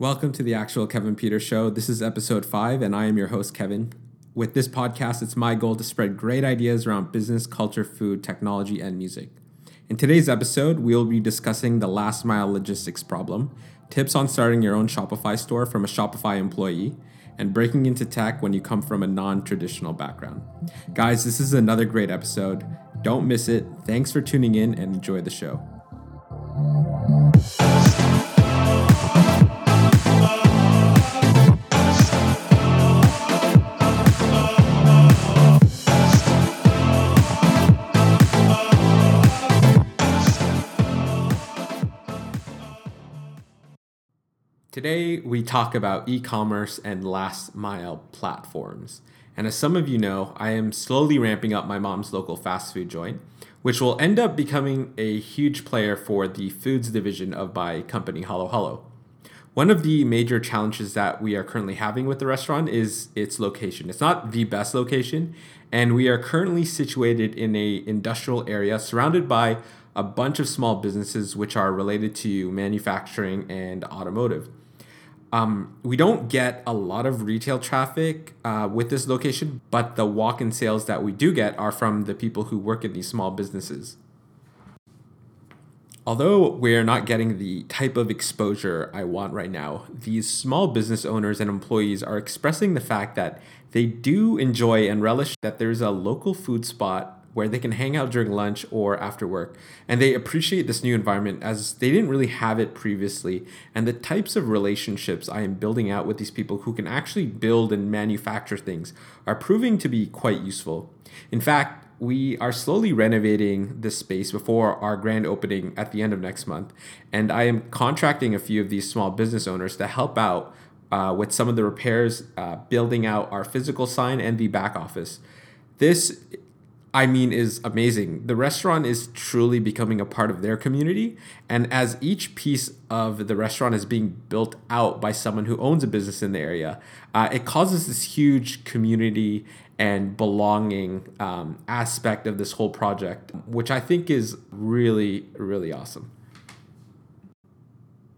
Welcome to the actual Kevin Peters Show. This is episode five, and I am your host, Kevin. With this podcast, it's my goal to spread great ideas around business, culture, food, technology, and music. In today's episode, we'll be discussing the last mile logistics problem, tips on starting your own Shopify store from a Shopify employee, and breaking into tech when you come from a non traditional background. Guys, this is another great episode. Don't miss it. Thanks for tuning in and enjoy the show. Today, we talk about e commerce and last mile platforms. And as some of you know, I am slowly ramping up my mom's local fast food joint, which will end up becoming a huge player for the foods division of my company, Halo Halo. One of the major challenges that we are currently having with the restaurant is its location. It's not the best location, and we are currently situated in a industrial area surrounded by a bunch of small businesses which are related to manufacturing and automotive. Um, we don't get a lot of retail traffic uh, with this location, but the walk in sales that we do get are from the people who work in these small businesses. Although we're not getting the type of exposure I want right now, these small business owners and employees are expressing the fact that they do enjoy and relish that there's a local food spot where they can hang out during lunch or after work. And they appreciate this new environment as they didn't really have it previously. And the types of relationships I am building out with these people who can actually build and manufacture things are proving to be quite useful. In fact, we are slowly renovating this space before our grand opening at the end of next month. And I am contracting a few of these small business owners to help out uh, with some of the repairs, uh, building out our physical sign and the back office. This I mean, is amazing. The restaurant is truly becoming a part of their community. And as each piece of the restaurant is being built out by someone who owns a business in the area, uh, it causes this huge community and belonging um, aspect of this whole project, which I think is really, really awesome.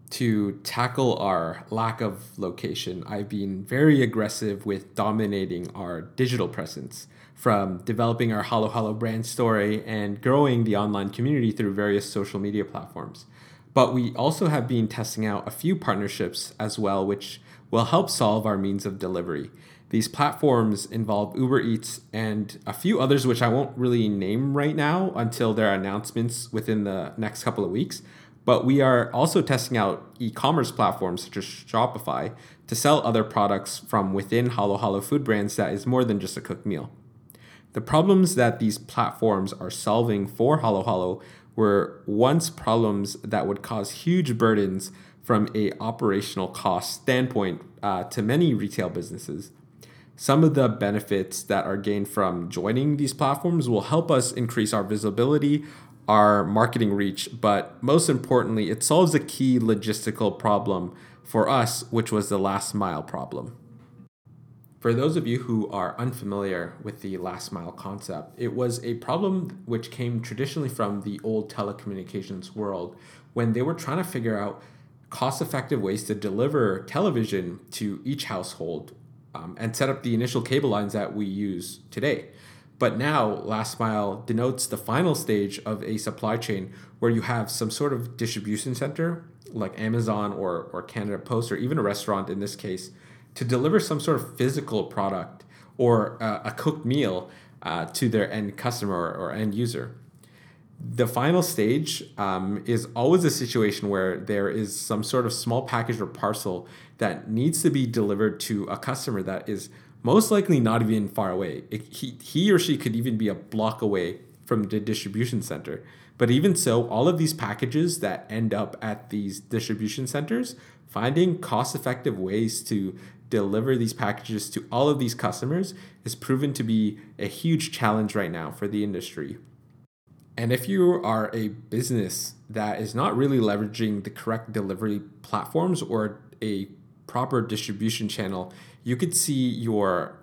To tackle our lack of location, I've been very aggressive with dominating our digital presence from developing our Halo Halo brand story and growing the online community through various social media platforms. But we also have been testing out a few partnerships as well, which will help solve our means of delivery. These platforms involve Uber Eats and a few others, which I won't really name right now until there are announcements within the next couple of weeks. But we are also testing out e commerce platforms such as Shopify to sell other products from within Halo Halo food brands that is more than just a cooked meal. The problems that these platforms are solving for Halo Halo were once problems that would cause huge burdens from a operational cost standpoint uh, to many retail businesses. Some of the benefits that are gained from joining these platforms will help us increase our visibility, our marketing reach, but most importantly, it solves a key logistical problem for us, which was the last mile problem. For those of you who are unfamiliar with the last mile concept, it was a problem which came traditionally from the old telecommunications world when they were trying to figure out cost effective ways to deliver television to each household um, and set up the initial cable lines that we use today. But now, last mile denotes the final stage of a supply chain where you have some sort of distribution center like Amazon or, or Canada Post or even a restaurant in this case to deliver some sort of physical product or uh, a cooked meal uh, to their end customer or, or end user. The final stage um, is always a situation where there is some sort of small package or parcel that needs to be delivered to a customer that is most likely not even far away. It, he, he or she could even be a block away from the distribution center. But even so, all of these packages that end up at these distribution centers, finding cost effective ways to deliver these packages to all of these customers is proven to be a huge challenge right now for the industry. And if you are a business that is not really leveraging the correct delivery platforms or a proper distribution channel, you could see your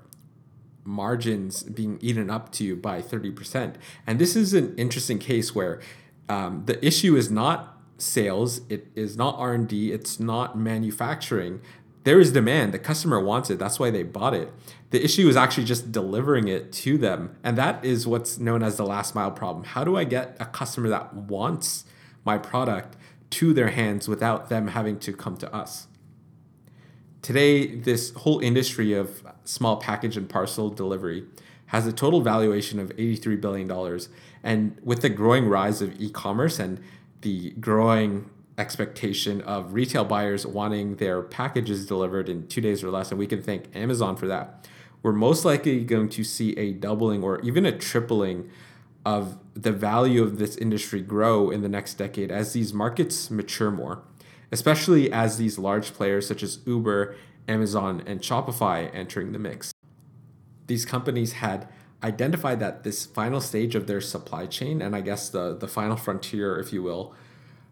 margins being eaten up to by 30%. And this is an interesting case where um, the issue is not sales, it is not R&D, it's not manufacturing. There is demand. The customer wants it. That's why they bought it. The issue is actually just delivering it to them. And that is what's known as the last mile problem. How do I get a customer that wants my product to their hands without them having to come to us? Today, this whole industry of small package and parcel delivery has a total valuation of $83 billion. And with the growing rise of e commerce and the growing expectation of retail buyers wanting their packages delivered in two days or less, and we can thank Amazon for that, we're most likely going to see a doubling or even a tripling of the value of this industry grow in the next decade as these markets mature more, especially as these large players such as Uber, Amazon, and Shopify entering the mix. These companies had identified that this final stage of their supply chain, and I guess the, the final frontier, if you will,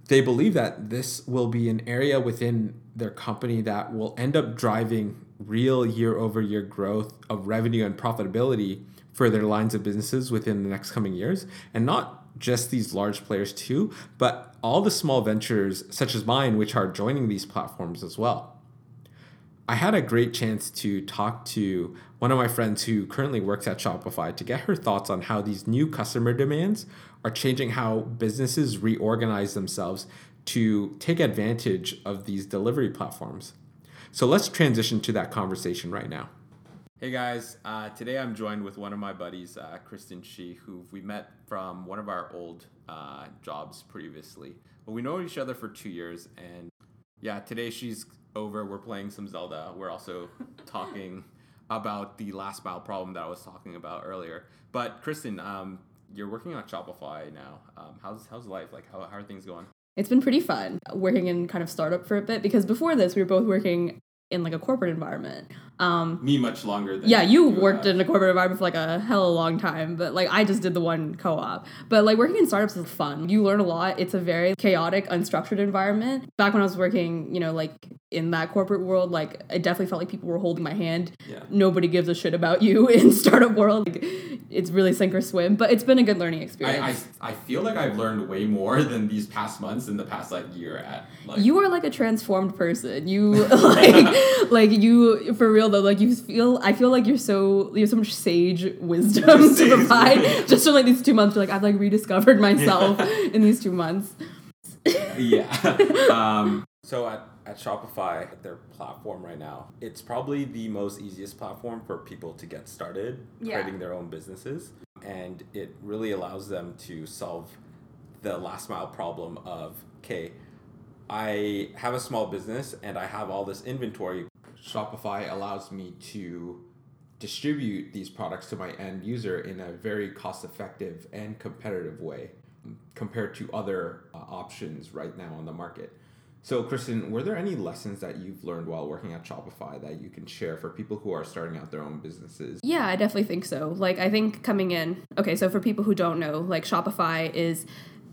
they believe that this will be an area within their company that will end up driving real year over year growth of revenue and profitability for their lines of businesses within the next coming years. And not just these large players, too, but all the small ventures, such as mine, which are joining these platforms as well. I had a great chance to talk to one of my friends who currently works at Shopify to get her thoughts on how these new customer demands are changing how businesses reorganize themselves to take advantage of these delivery platforms. So let's transition to that conversation right now. Hey guys, uh, today I'm joined with one of my buddies, uh, Kristen Shi, who we met from one of our old uh, jobs previously. But we know each other for two years, and yeah, today she's over. We're playing some Zelda. We're also talking about the last mile problem that I was talking about earlier. But Kristen, um, you're working on Shopify now. Um, how's how's life? Like, how, how are things going? It's been pretty fun working in kind of startup for a bit because before this we were both working in like a corporate environment. Um, Me much longer. Than yeah, you, you worked have. in a corporate environment for like a hell of a long time, but like I just did the one co-op. But like working in startups is fun. You learn a lot. It's a very chaotic, unstructured environment. Back when I was working, you know, like in that corporate world, like I definitely felt like people were holding my hand. Yeah. Nobody gives a shit about you in startup world. Like, it's really sink or swim, but it's been a good learning experience. I, I, I feel like I've learned way more than these past months in the past like year at. Like, you are like a transformed person. You like like you for real though. Like you feel. I feel like you're so you have so much sage wisdom to provide. Just for like these two months, you're like I've like rediscovered myself yeah. in these two months. yeah. Um, so at at Shopify, their platform right now, it's probably the most easiest platform for people to get started yeah. creating their own businesses. And it really allows them to solve the last mile problem of, okay, I have a small business and I have all this inventory. Shopify allows me to distribute these products to my end user in a very cost effective and competitive way compared to other uh, options right now on the market. So, Kristen, were there any lessons that you've learned while working at Shopify that you can share for people who are starting out their own businesses? Yeah, I definitely think so. Like, I think coming in, okay, so for people who don't know, like, Shopify is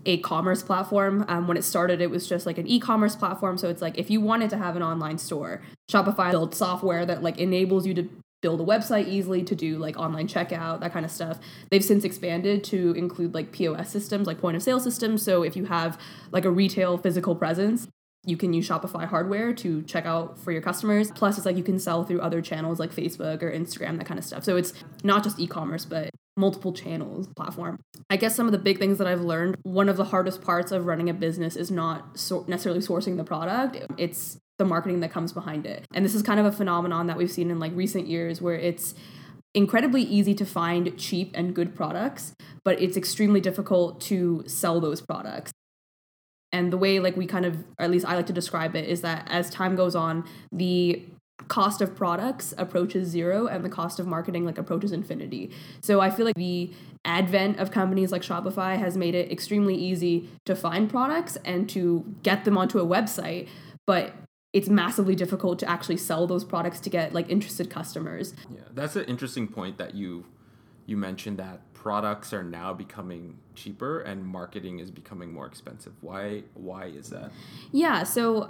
a commerce platform. Um, when it started, it was just like an e-commerce platform. So it's like if you wanted to have an online store, Shopify built software that like enables you to build a website easily to do like online checkout, that kind of stuff. They've since expanded to include like POS systems, like point of sale systems. So if you have like a retail physical presence, you can use Shopify hardware to check out for your customers. Plus, it's like you can sell through other channels like Facebook or Instagram, that kind of stuff. So it's not just e commerce, but multiple channels platform. I guess some of the big things that I've learned one of the hardest parts of running a business is not so necessarily sourcing the product, it's the marketing that comes behind it. And this is kind of a phenomenon that we've seen in like recent years where it's incredibly easy to find cheap and good products, but it's extremely difficult to sell those products and the way like we kind of or at least i like to describe it is that as time goes on the cost of products approaches zero and the cost of marketing like approaches infinity. So i feel like the advent of companies like shopify has made it extremely easy to find products and to get them onto a website but it's massively difficult to actually sell those products to get like interested customers. Yeah that's an interesting point that you you mentioned that products are now becoming cheaper and marketing is becoming more expensive. Why why is that? Yeah, so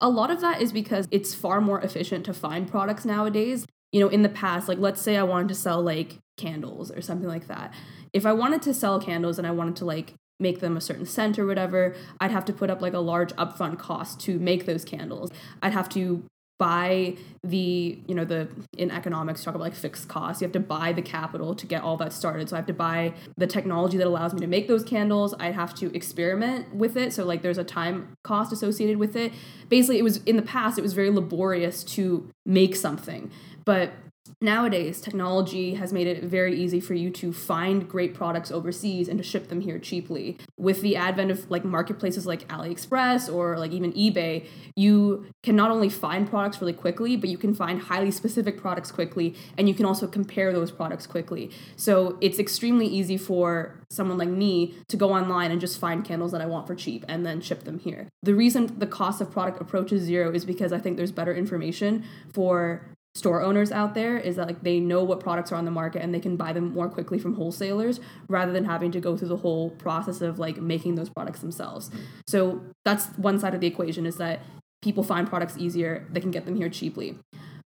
a lot of that is because it's far more efficient to find products nowadays. You know, in the past, like let's say I wanted to sell like candles or something like that. If I wanted to sell candles and I wanted to like make them a certain scent or whatever, I'd have to put up like a large upfront cost to make those candles. I'd have to buy the you know the in economics talk about like fixed costs. You have to buy the capital to get all that started. So i have to buy the technology that allows me to make those candles. I have to experiment with it. So like there's a time cost associated with it. Basically it was in the past it was very laborious to make something. But nowadays technology has made it very easy for you to find great products overseas and to ship them here cheaply. With the advent of like marketplaces like aliexpress or like even ebay you can not only find products really quickly but you can find highly specific products quickly and you can also compare those products quickly. So it's extremely easy for someone like me to go online and just find candles that i want for cheap and then ship them here. The reason the cost of product approaches zero is because i think there's better information for store owners out there is that like they know what products are on the market and they can buy them more quickly from wholesalers rather than having to go through the whole process of like making those products themselves. So that's one side of the equation is that people find products easier, they can get them here cheaply.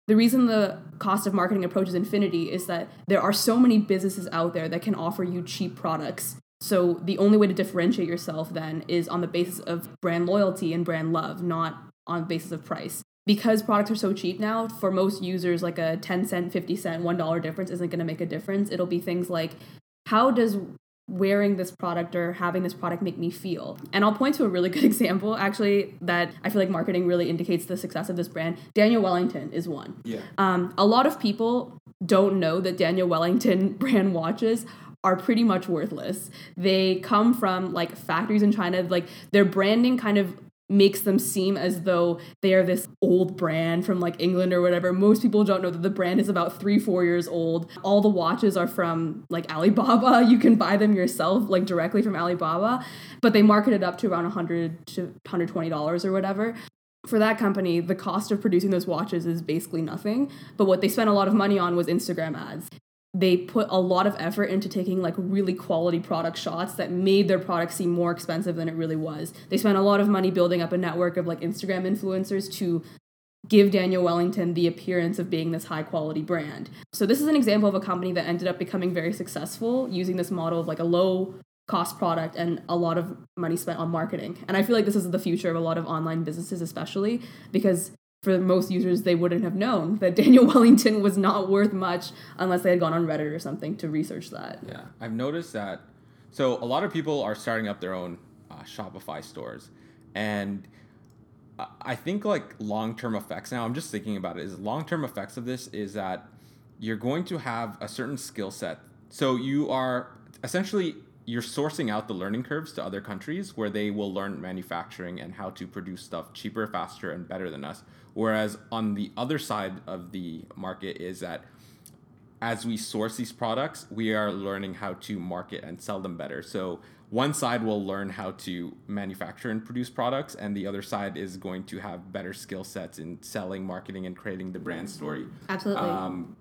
The reason the cost of marketing approaches infinity is that there are so many businesses out there that can offer you cheap products. So the only way to differentiate yourself then is on the basis of brand loyalty and brand love, not on the basis of price because products are so cheap now, for most users, like a 10 cent, 50 cent, $1 difference isn't going to make a difference. It'll be things like, how does wearing this product or having this product make me feel? And I'll point to a really good example, actually, that I feel like marketing really indicates the success of this brand. Daniel Wellington is one. Yeah. Um, a lot of people don't know that Daniel Wellington brand watches are pretty much worthless. They come from like factories in China. Like their branding kind of makes them seem as though they are this old brand from like England or whatever. Most people don't know that the brand is about three, four years old. All the watches are from like Alibaba. You can buy them yourself, like directly from Alibaba, but they market it up to around 100 to 120 dollars or whatever. For that company, the cost of producing those watches is basically nothing. But what they spent a lot of money on was Instagram ads they put a lot of effort into taking like really quality product shots that made their product seem more expensive than it really was. They spent a lot of money building up a network of like Instagram influencers to give Daniel Wellington the appearance of being this high quality brand. So this is an example of a company that ended up becoming very successful using this model of like a low cost product and a lot of money spent on marketing. And I feel like this is the future of a lot of online businesses especially because for most users, they wouldn't have known that Daniel Wellington was not worth much unless they had gone on Reddit or something to research that. Yeah, I've noticed that. So a lot of people are starting up their own uh, Shopify stores, and I think like long term effects. Now I'm just thinking about it. Is long term effects of this is that you're going to have a certain skill set. So you are essentially you're sourcing out the learning curves to other countries where they will learn manufacturing and how to produce stuff cheaper, faster, and better than us. Whereas on the other side of the market is that as we source these products, we are learning how to market and sell them better. So one side will learn how to manufacture and produce products, and the other side is going to have better skill sets in selling, marketing, and creating the brand story. Absolutely. Um,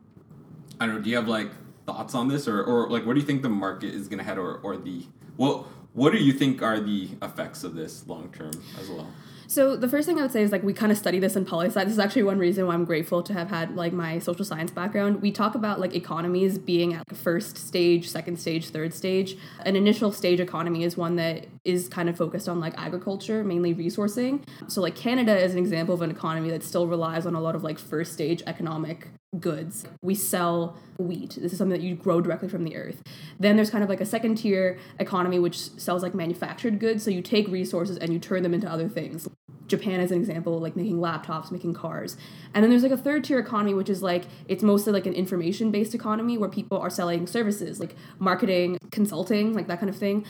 I don't know. Do you have like thoughts on this, or, or like, where do you think the market is going to head, or, or the well, what do you think are the effects of this long term as well? So the first thing I would say is like we kind of study this in poli sci. This is actually one reason why I'm grateful to have had like my social science background. We talk about like economies being at first stage, second stage, third stage. An initial stage economy is one that is kind of focused on like agriculture, mainly resourcing. So like Canada is an example of an economy that still relies on a lot of like first stage economic goods. We sell wheat. This is something that you grow directly from the earth. Then there's kind of like a second tier economy which sells like manufactured goods. So you take resources and you turn them into other things. Japan is an example, like making laptops, making cars. And then there's like a third tier economy, which is like it's mostly like an information based economy where people are selling services like marketing, consulting, like that kind of thing.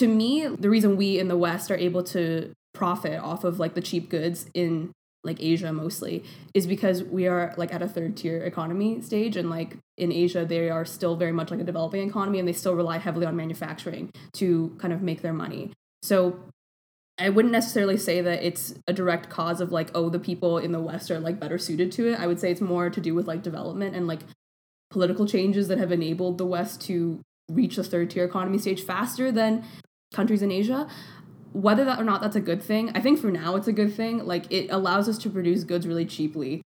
To me, the reason we in the West are able to profit off of like the cheap goods in like Asia mostly is because we are like at a third tier economy stage and like in Asia they are still very much like a developing economy and they still rely heavily on manufacturing to kind of make their money. So I wouldn't necessarily say that it's a direct cause of like oh the people in the west are like better suited to it. I would say it's more to do with like development and like political changes that have enabled the west to reach the third tier economy stage faster than countries in Asia whether that or not that's a good thing, I think for now it's a good thing. Like it allows us to produce goods really cheaply.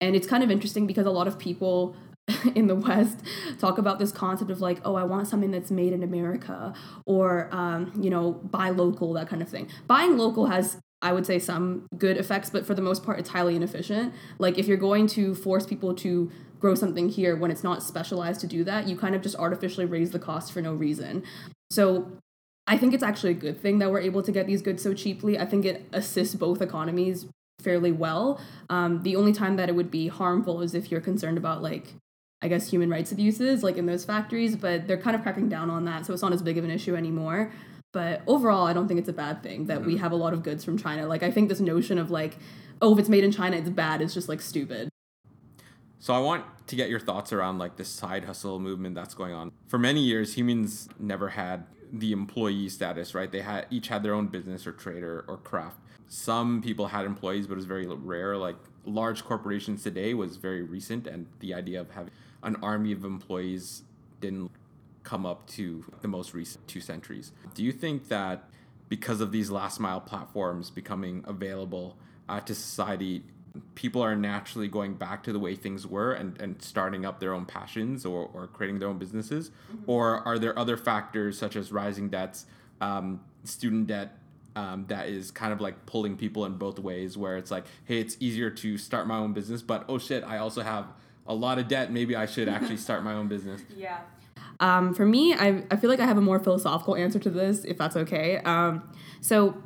And it's kind of interesting because a lot of people in the West talk about this concept of like, oh, I want something that's made in America or, um, you know, buy local, that kind of thing. Buying local has I would say some good effects, but for the most part, it's highly inefficient. Like if you're going to force people to grow something here when it's not specialized to do that, you kind of just artificially raise the cost for no reason. So I think it's actually a good thing that we're able to get these goods so cheaply. I think it assists both economies fairly well. Um, the only time that it would be harmful is if you're concerned about like I guess human rights abuses like in those factories, but they're kind of cracking down on that, so it's not as big of an issue anymore. But overall, I don't think it's a bad thing that mm-hmm. we have a lot of goods from China. Like I think this notion of like, oh, if it's made in China, it's bad is just like stupid. So I want to get your thoughts around like this side hustle movement that's going on. For many years, humans never had the employee status, right? They had each had their own business or trade or, or craft some people had employees, but it was very rare. Like large corporations today was very recent, and the idea of having an army of employees didn't come up to the most recent two centuries. Do you think that because of these last mile platforms becoming available uh, to society, people are naturally going back to the way things were and, and starting up their own passions or, or creating their own businesses? Mm-hmm. Or are there other factors such as rising debts, um, student debt, um, that is kind of like pulling people in both ways where it's like hey it's easier to start my own business but oh shit i also have a lot of debt maybe i should actually start my own business yeah um, for me I, I feel like i have a more philosophical answer to this if that's okay um, so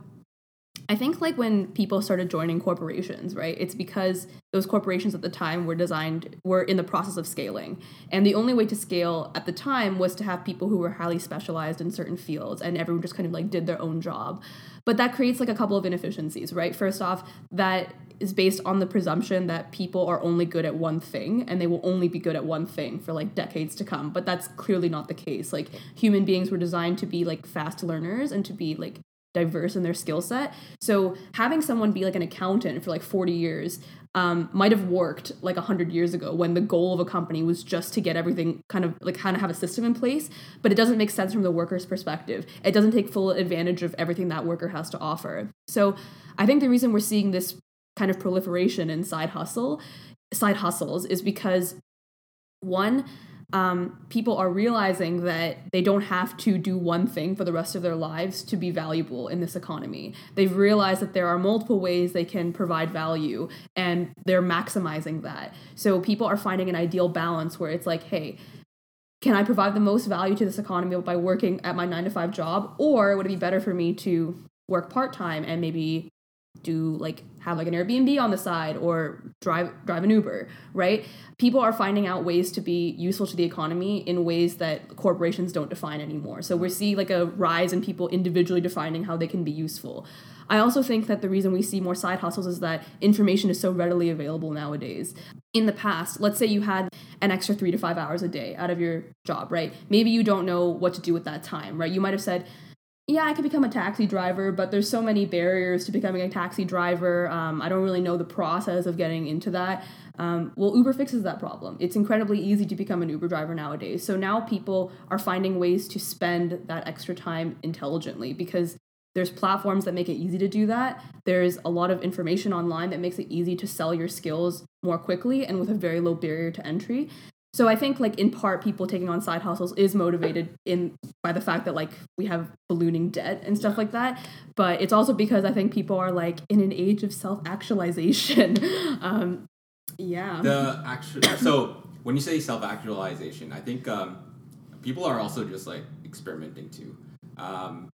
I think like when people started joining corporations, right? It's because those corporations at the time were designed were in the process of scaling. And the only way to scale at the time was to have people who were highly specialized in certain fields and everyone just kind of like did their own job. But that creates like a couple of inefficiencies, right? First off, that is based on the presumption that people are only good at one thing and they will only be good at one thing for like decades to come. But that's clearly not the case. Like human beings were designed to be like fast learners and to be like diverse in their skill set. So having someone be like an accountant for like 40 years um, might have worked like 100 years ago when the goal of a company was just to get everything kind of like kind of have a system in place but it doesn't make sense from the worker's perspective it doesn't take full advantage of everything that worker has to offer so i think the reason we're seeing this kind of proliferation in side hustle side hustles is because one um, people are realizing that they don't have to do one thing for the rest of their lives to be valuable in this economy. They've realized that there are multiple ways they can provide value and they're maximizing that. So people are finding an ideal balance where it's like, hey, can I provide the most value to this economy by working at my nine to five job? Or would it be better for me to work part time and maybe do like have like an Airbnb on the side or drive drive an Uber, right? People are finding out ways to be useful to the economy in ways that corporations don't define anymore. So we're seeing like a rise in people individually defining how they can be useful. I also think that the reason we see more side hustles is that information is so readily available nowadays. In the past, let's say you had an extra 3 to 5 hours a day out of your job, right? Maybe you don't know what to do with that time, right? You might have said yeah, I could become a taxi driver, but there's so many barriers to becoming a taxi driver. Um, I don't really know the process of getting into that. Um, well, Uber fixes that problem. It's incredibly easy to become an Uber driver nowadays. So now people are finding ways to spend that extra time intelligently because there's platforms that make it easy to do that. There's a lot of information online that makes it easy to sell your skills more quickly and with a very low barrier to entry. So I think like in part people taking on side hustles is motivated in by the fact that like we have ballooning debt and stuff like that. But it's also because I think people are like in an age of self actualization. um, yeah. The actual so when you say self actualization, I think um, people are also just like experimenting too. Um,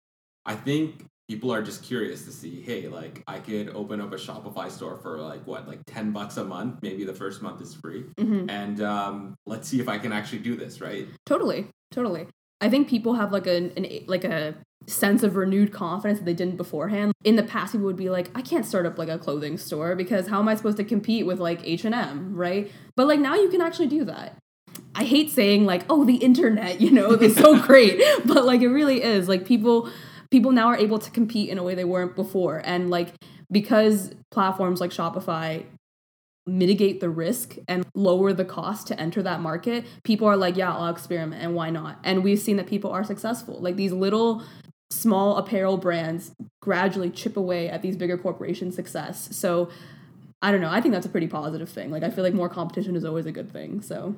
I think people are just curious to see hey like i could open up a shopify store for like what like 10 bucks a month? Maybe the first month is free. Mm-hmm. and um, let's see if i can actually do this right? Totally. Totally. I think people have like a an, like a sense of renewed confidence that they didn't beforehand. In the past people would be like i can't start up like a clothing store because how am i supposed to compete with like h&m right? But like now you can actually do that. I hate saying like, oh, the internet, you know, it's so great, but like it really is. Like people people now are able to compete in a way they weren't before. And like because platforms like Shopify mitigate the risk and lower the cost to enter that market, people are like, yeah, I'll experiment and why not? And we've seen that people are successful. Like these little small apparel brands gradually chip away at these bigger corporations' success. So I don't know. I think that's a pretty positive thing. Like I feel like more competition is always a good thing. So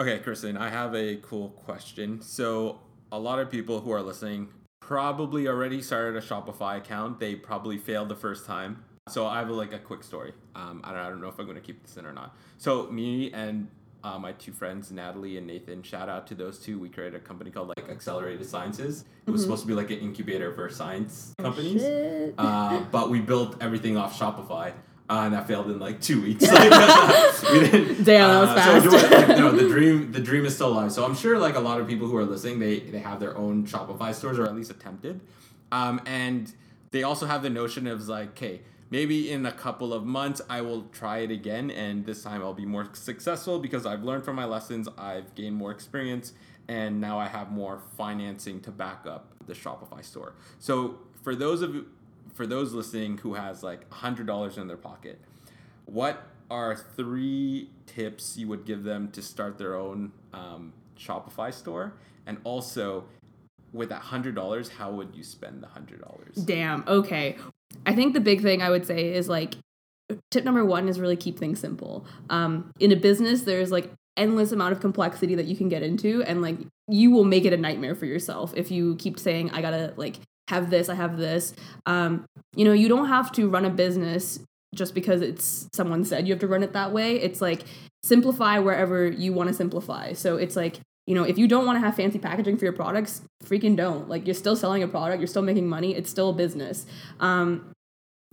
Okay, Kristen, I have a cool question. So, a lot of people who are listening probably already started a Shopify account. They probably failed the first time. So, I have like a quick story. Um, I, don't, I don't know if I'm going to keep this in or not. So, me and uh, my two friends, Natalie and Nathan, shout out to those two. We created a company called like Accelerated Sciences. It was mm-hmm. supposed to be like an incubator for science oh, companies. Oh, uh, but we built everything off Shopify. Uh, and that failed in like two weeks. Like, we didn't, Damn, that was uh, fast. So like, no, the dream, the dream is still alive. So I'm sure like a lot of people who are listening, they they have their own Shopify stores or at least attempted, um, and they also have the notion of like, okay, maybe in a couple of months I will try it again, and this time I'll be more successful because I've learned from my lessons, I've gained more experience, and now I have more financing to back up the Shopify store. So for those of for those listening who has like $100 in their pocket, what are three tips you would give them to start their own um, Shopify store? And also, with that $100, how would you spend the $100? Damn, okay. I think the big thing I would say is like, tip number one is really keep things simple. Um, in a business, there's like endless amount of complexity that you can get into and like you will make it a nightmare for yourself if you keep saying i gotta like have this, I have this. Um, you know, you don't have to run a business just because it's someone said you have to run it that way. It's like simplify wherever you want to simplify. So it's like, you know, if you don't want to have fancy packaging for your products, freaking don't. Like you're still selling a product, you're still making money, it's still a business. Um,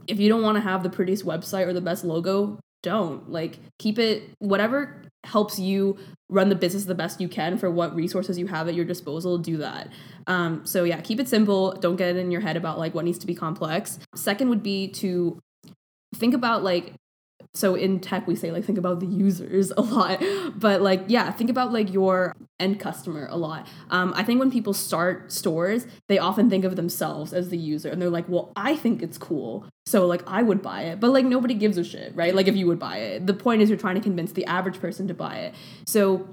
if you don't want to have the prettiest website or the best logo, don't. Like keep it whatever helps you run the business the best you can for what resources you have at your disposal do that. Um, so yeah keep it simple. Don't get in your head about like what needs to be complex. Second would be to think about like so in tech we say like think about the users a lot. But like yeah think about like your end customer a lot. Um, i think when people start stores they often think of themselves as the user and they're like well i think it's cool. So like i would buy it. But like nobody gives a shit right? Like if you would buy it. The point is you're trying to convince the average person to buy it. So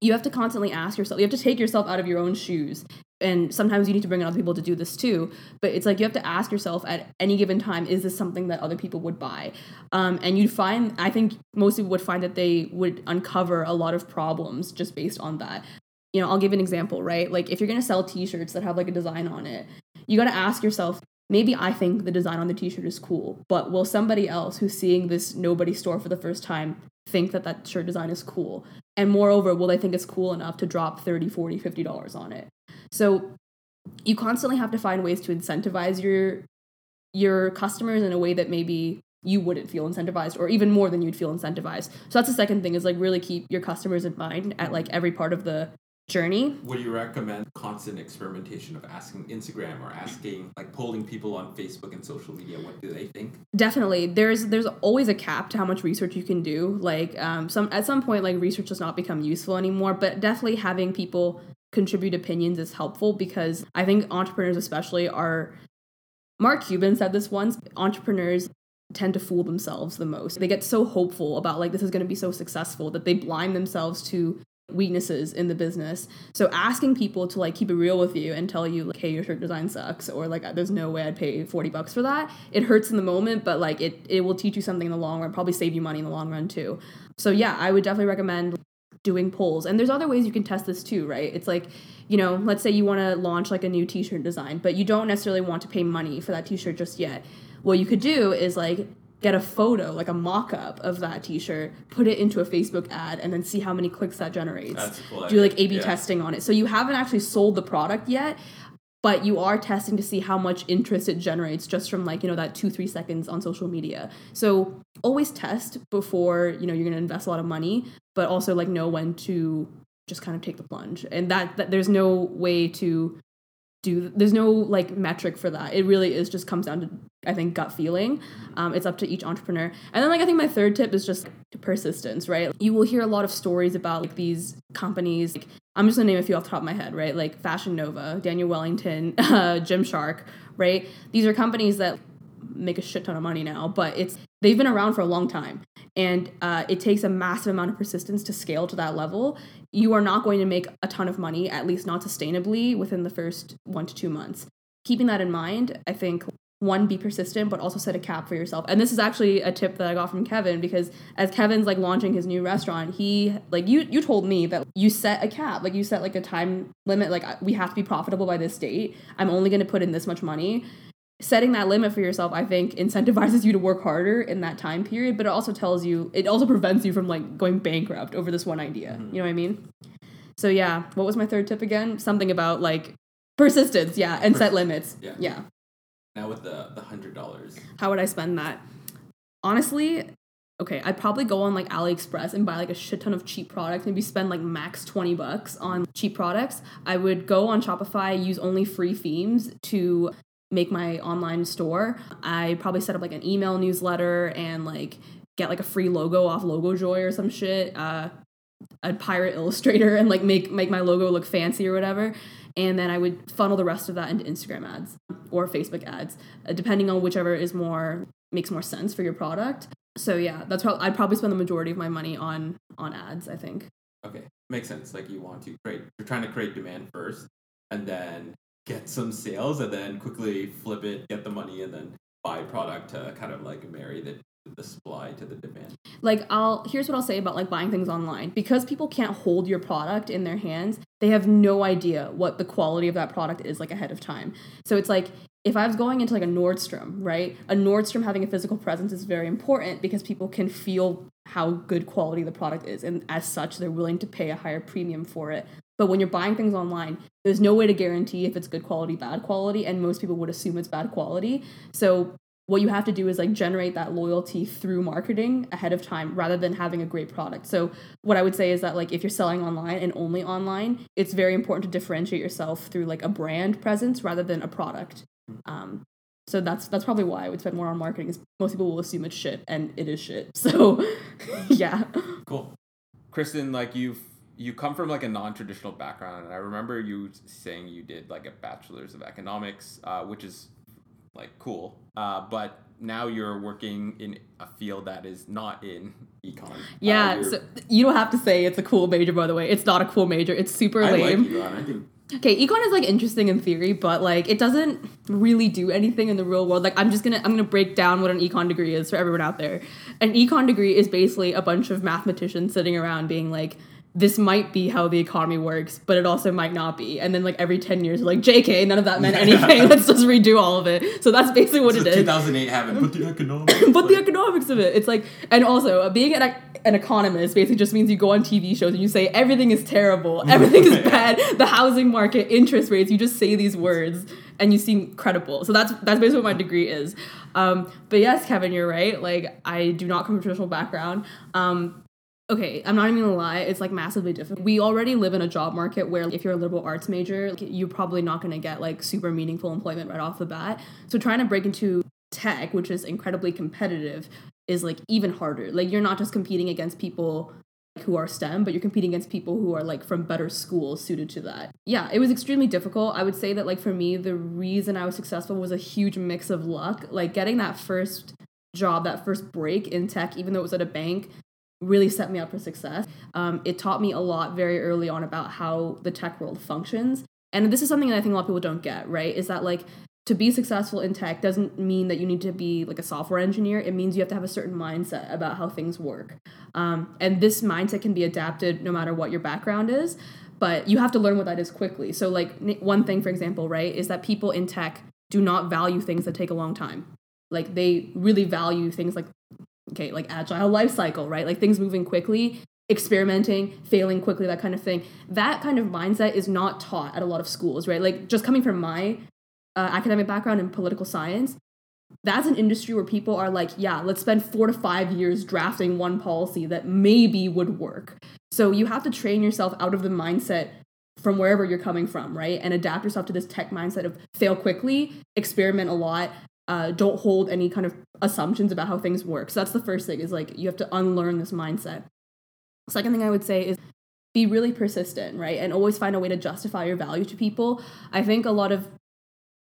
you have to constantly ask yourself you have to take yourself out of your own shoes. And sometimes you need to bring in other people to do this too. But it's like you have to ask yourself at any given time is this something that other people would buy? Um, and you'd find i think most people would find that they would uncover a lot of problems just based on that. You know i'll give an example right? Like if you're going to sell t-shirts that have like a design on it you got to ask yourself maybe i think the design on the t-shirt is cool but will somebody else who's seeing this nobody store for the first time think that that shirt design is cool and moreover will they think it's cool enough to drop 30 40 50 dollars on it so you constantly have to find ways to incentivize your your customers in a way that maybe you wouldn't feel incentivized or even more than you'd feel incentivized. So that's the second thing is like really keep your customers in mind at like every part of the journey. Would you recommend constant experimentation of asking Instagram or asking like polling people on Facebook and social media what do they think? Definitely. There's there's always a cap to how much research you can do. Like um some at some point like research does not become useful anymore, but definitely having people contribute opinions is helpful because I think entrepreneurs especially are Mark Cuban said this once, entrepreneurs tend to fool themselves the most. They get so hopeful about like this is going to be so successful that they blind themselves to weaknesses in the business. So asking people to like keep it real with you and tell you like, hey, your shirt design sucks, or like uh, there's no way I'd pay 40 bucks for that. It hurts in the moment, but like it it will teach you something in the long run, probably save you money in the long run too. So yeah, I would definitely recommend doing polls. And there's other ways you can test this too, right? It's like, you know, let's say you want to launch like a new t-shirt design, but you don't necessarily want to pay money for that t-shirt just yet. What you could do is like get a photo, like a mock-up of that t-shirt, put it into a Facebook ad, and then see how many clicks that generates. Cool Do like A/B yeah. testing on it. So you haven't actually sold the product yet, but you are testing to see how much interest it generates just from like you know that two three seconds on social media. So always test before you know you're gonna invest a lot of money, but also like know when to just kind of take the plunge. And that, that there's no way to do there's no like metric for that. It really is just comes down to i think gut feeling. Um, it's up to each entrepreneur. And then like i think my third tip is just persistence right? You will hear a lot of stories about like these companies like, i'm just gonna name a few off the top of my head right? Like fashion nova daniel wellington uh, gymshark right? These are companies that make a shit ton of money now but it's they've been around for a long time. And uh, it takes a massive amount of persistence to scale to that level you are not going to make a ton of money at least not sustainably within the first one to two months. Keeping that in mind i think one be persistent but also set a cap for yourself. And this is actually a tip that i got from kevin because as kevin's like launching his new restaurant he like you you told me that you set a cap like you set like a time limit like we have to be profitable by this date. I'm only going to put in this much money setting that limit for yourself i think incentivizes you to work harder in that time period but it also tells you it also prevents you from like going bankrupt over this one idea mm-hmm. you know what i mean so yeah what was my third tip again something about like persistence yeah and set limits yeah yeah now with the the hundred dollars. How would I spend that? Honestly, okay, I'd probably go on like AliExpress and buy like a shit ton of cheap products, maybe spend like max 20 bucks on cheap products. I would go on Shopify, use only free themes to make my online store. I probably set up like an email newsletter and like get like a free logo off Logojoy or some shit. Uh, I'd pirate Illustrator and like make make my logo look fancy or whatever and then I would funnel the rest of that into Instagram ads or Facebook ads, uh, depending on whichever is more makes more sense for your product. So yeah, that's probably I'd probably spend the majority of my money on on ads. I think. Okay, makes sense. Like you want to create, you're trying to create demand first, and then get some sales, and then quickly flip it, get the money, and then buy product to kind of like marry the the supply to the demand. Like i'll here's what i'll say about like buying things online. Because people can't hold your product in their hands they have no idea what the quality of that product is like ahead of time. So it's like if i was going into like a nordstrom right a nordstrom having a physical presence is very important because people can feel how good quality the product is and as such they're willing to pay a higher premium for it but when you're buying things online there's no way to guarantee if it's good quality bad quality and most people would assume it's bad quality so what you have to do is like generate that loyalty through marketing ahead of time rather than having a great product. So what I would say is that like if you're selling online and only online, it's very important to differentiate yourself through like a brand presence rather than a product. Um, so that's that's probably why I would spend more on marketing. Is most people will assume it's shit and it is shit. So yeah. Cool. Kristen, like you've you come from like a non-traditional background and i remember you saying you did like a bachelor's of economics uh, which is like cool. Uh, but now you're working in a field that is not in econ. Yeah, uh, so you don't have to say it's a cool major. By the way, it's not a cool major. It's super I lame. Like econ. I think. Okay, econ is like interesting in theory, but like it doesn't really do anything in the real world. Like I'm just gonna I'm gonna break down what an econ degree is for everyone out there. An econ degree is basically a bunch of mathematicians sitting around being like, this might be how the economy works, but it also might not be. And then like every 10 years, like, JK, none of that meant anything. Let's just redo all of it. So that's basically what it is. 2008 happened. But the economics. but the economics of it. It's like, and also uh, being an, an economist basically just means you go on TV shows and you say everything is terrible, everything is bad, the housing market, interest rates. You just say these words and you seem credible. So that's that's basically what my degree is. Um, but yes, Kevin, you're right. Like I do not come from a traditional background. Um, okay, I'm not even gonna lie, it's like massively difficult. We already live in a job market where if you're a liberal arts major, like, you're probably not gonna get like super meaningful employment right off the bat. So trying to break into tech, which is incredibly competitive, is like even harder. Like you're not just competing against people who are STEM, but you're competing against people who are like from better schools suited to that. Yeah, it was extremely difficult. I would say that like for me, the reason I was successful was a huge mix of luck. Like getting that first job, that first break in tech, even though it was at a bank, really set me up for success. Um, it taught me a lot very early on about how the tech world functions. And this is something that I think a lot of people don't get, right? Is that like to be successful in tech doesn't mean that you need to be like a software engineer. It means you have to have a certain mindset about how things work. Um, and this mindset can be adapted no matter what your background is, but you have to learn what that is quickly. So, like, one thing, for example, right, is that people in tech do not value things that take a long time. Like, they really value things like okay, like agile life cycle, right? Like things moving quickly, experimenting, failing quickly, that kind of thing. That kind of mindset is not taught at a lot of schools, right? Like just coming from my uh, academic background in political science, that's an industry where people are like, yeah, let's spend four to five years drafting one policy that maybe would work. So you have to train yourself out of the mindset from wherever you're coming from, right? And adapt yourself to this tech mindset of fail quickly, experiment a lot, uh, don't hold any kind of assumptions about how things work. So that's the first thing is like you have to unlearn this mindset. Second thing I would say is be really persistent, right? And always find a way to justify your value to people. I think a lot of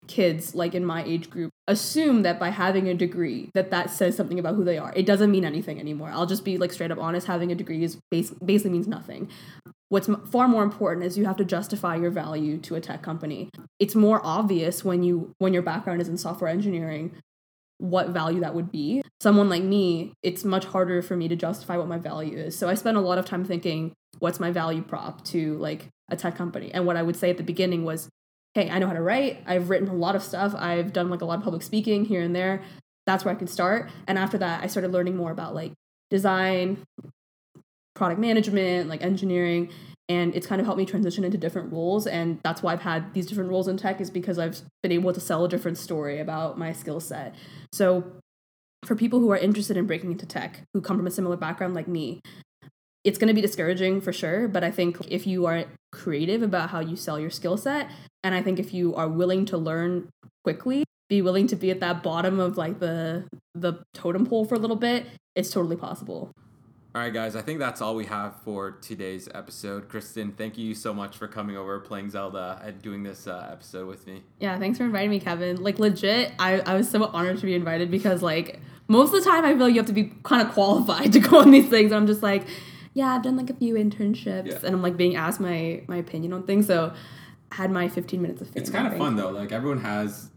kids like in my age group assume that by having a degree that that says something about who they are. It doesn't mean anything anymore. I'll just be like straight up honest having a degree is basically means nothing. What's m- far more important is you have to justify your value to a tech company. It's more obvious when you when your background is in software engineering what value that would be. Someone like me it's much harder for me to justify what my value is. So i spend a lot of time thinking what's my value prop to like a tech company? And what i would say at the beginning was hey, I know how to write. I've written a lot of stuff. I've done like a lot of public speaking here and there. That's where I can start. And after that, I started learning more about like design, product management, like engineering. And it's kind of helped me transition into different roles. And that's why I've had these different roles in tech, is because I've been able to sell a different story about my skill set. So for people who are interested in breaking into tech, who come from a similar background like me, it's going to be discouraging for sure. But I think if you are creative about how you sell your skill set, and I think if you are willing to learn quickly, be willing to be at that bottom of like the the totem pole for a little bit, it's totally possible. All right, guys, I think that's all we have for today's episode. Kristen, thank you so much for coming over, playing Zelda, and doing this uh, episode with me. Yeah, thanks for inviting me, Kevin. Like, legit, I, I was so honored to be invited because, like, most of the time I feel like you have to be kind of qualified to go on these things. And I'm just like, yeah, I've done like a few internships Yeah. and I'm like being asked my, my opinion on things. So I had my 15 minutes of fame. It's kind of fun though. Like everyone has,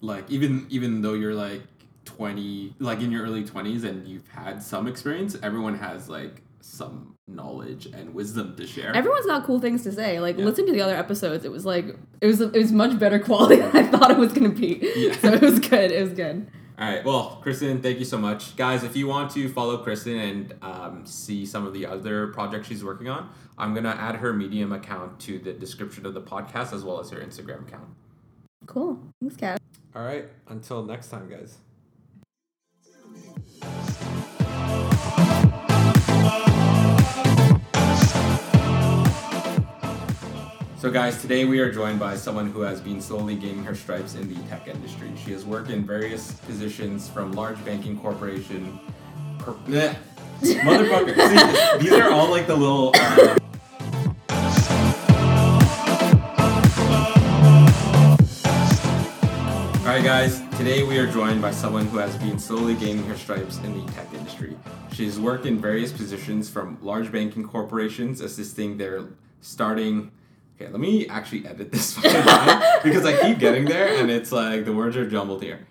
like even even though you're like twenty, like in your early twenties, and you've had some experience, everyone has like some knowledge and wisdom to share. Everyone's got cool things to say. Like Yeah. listen to the other episodes. It was like it was it was much better quality than I thought it was gonna be. Yeah. So it was good. It was good. All right. Well, Kristen, thank you so much, guys. If you want to follow Kristen and um, see some of the other projects she's working on, I'm gonna add her Medium account to the description of the podcast as well as her Instagram account. Cool. Thanks, Kat. All right. Until next time, guys. So, guys, today we are joined by someone who has been slowly gaining her stripes in the tech industry. She has worked in various positions from large banking corporation. Cor- Bleh. Motherfucker. See, these are all like the little. Uh, All right, guys. Today we are joined by someone who has been slowly gaining her stripes in the tech industry. She's worked in various positions from large banking corporations, assisting their starting. Okay, let me actually edit this line because I keep getting there and it's like the words are jumbled here.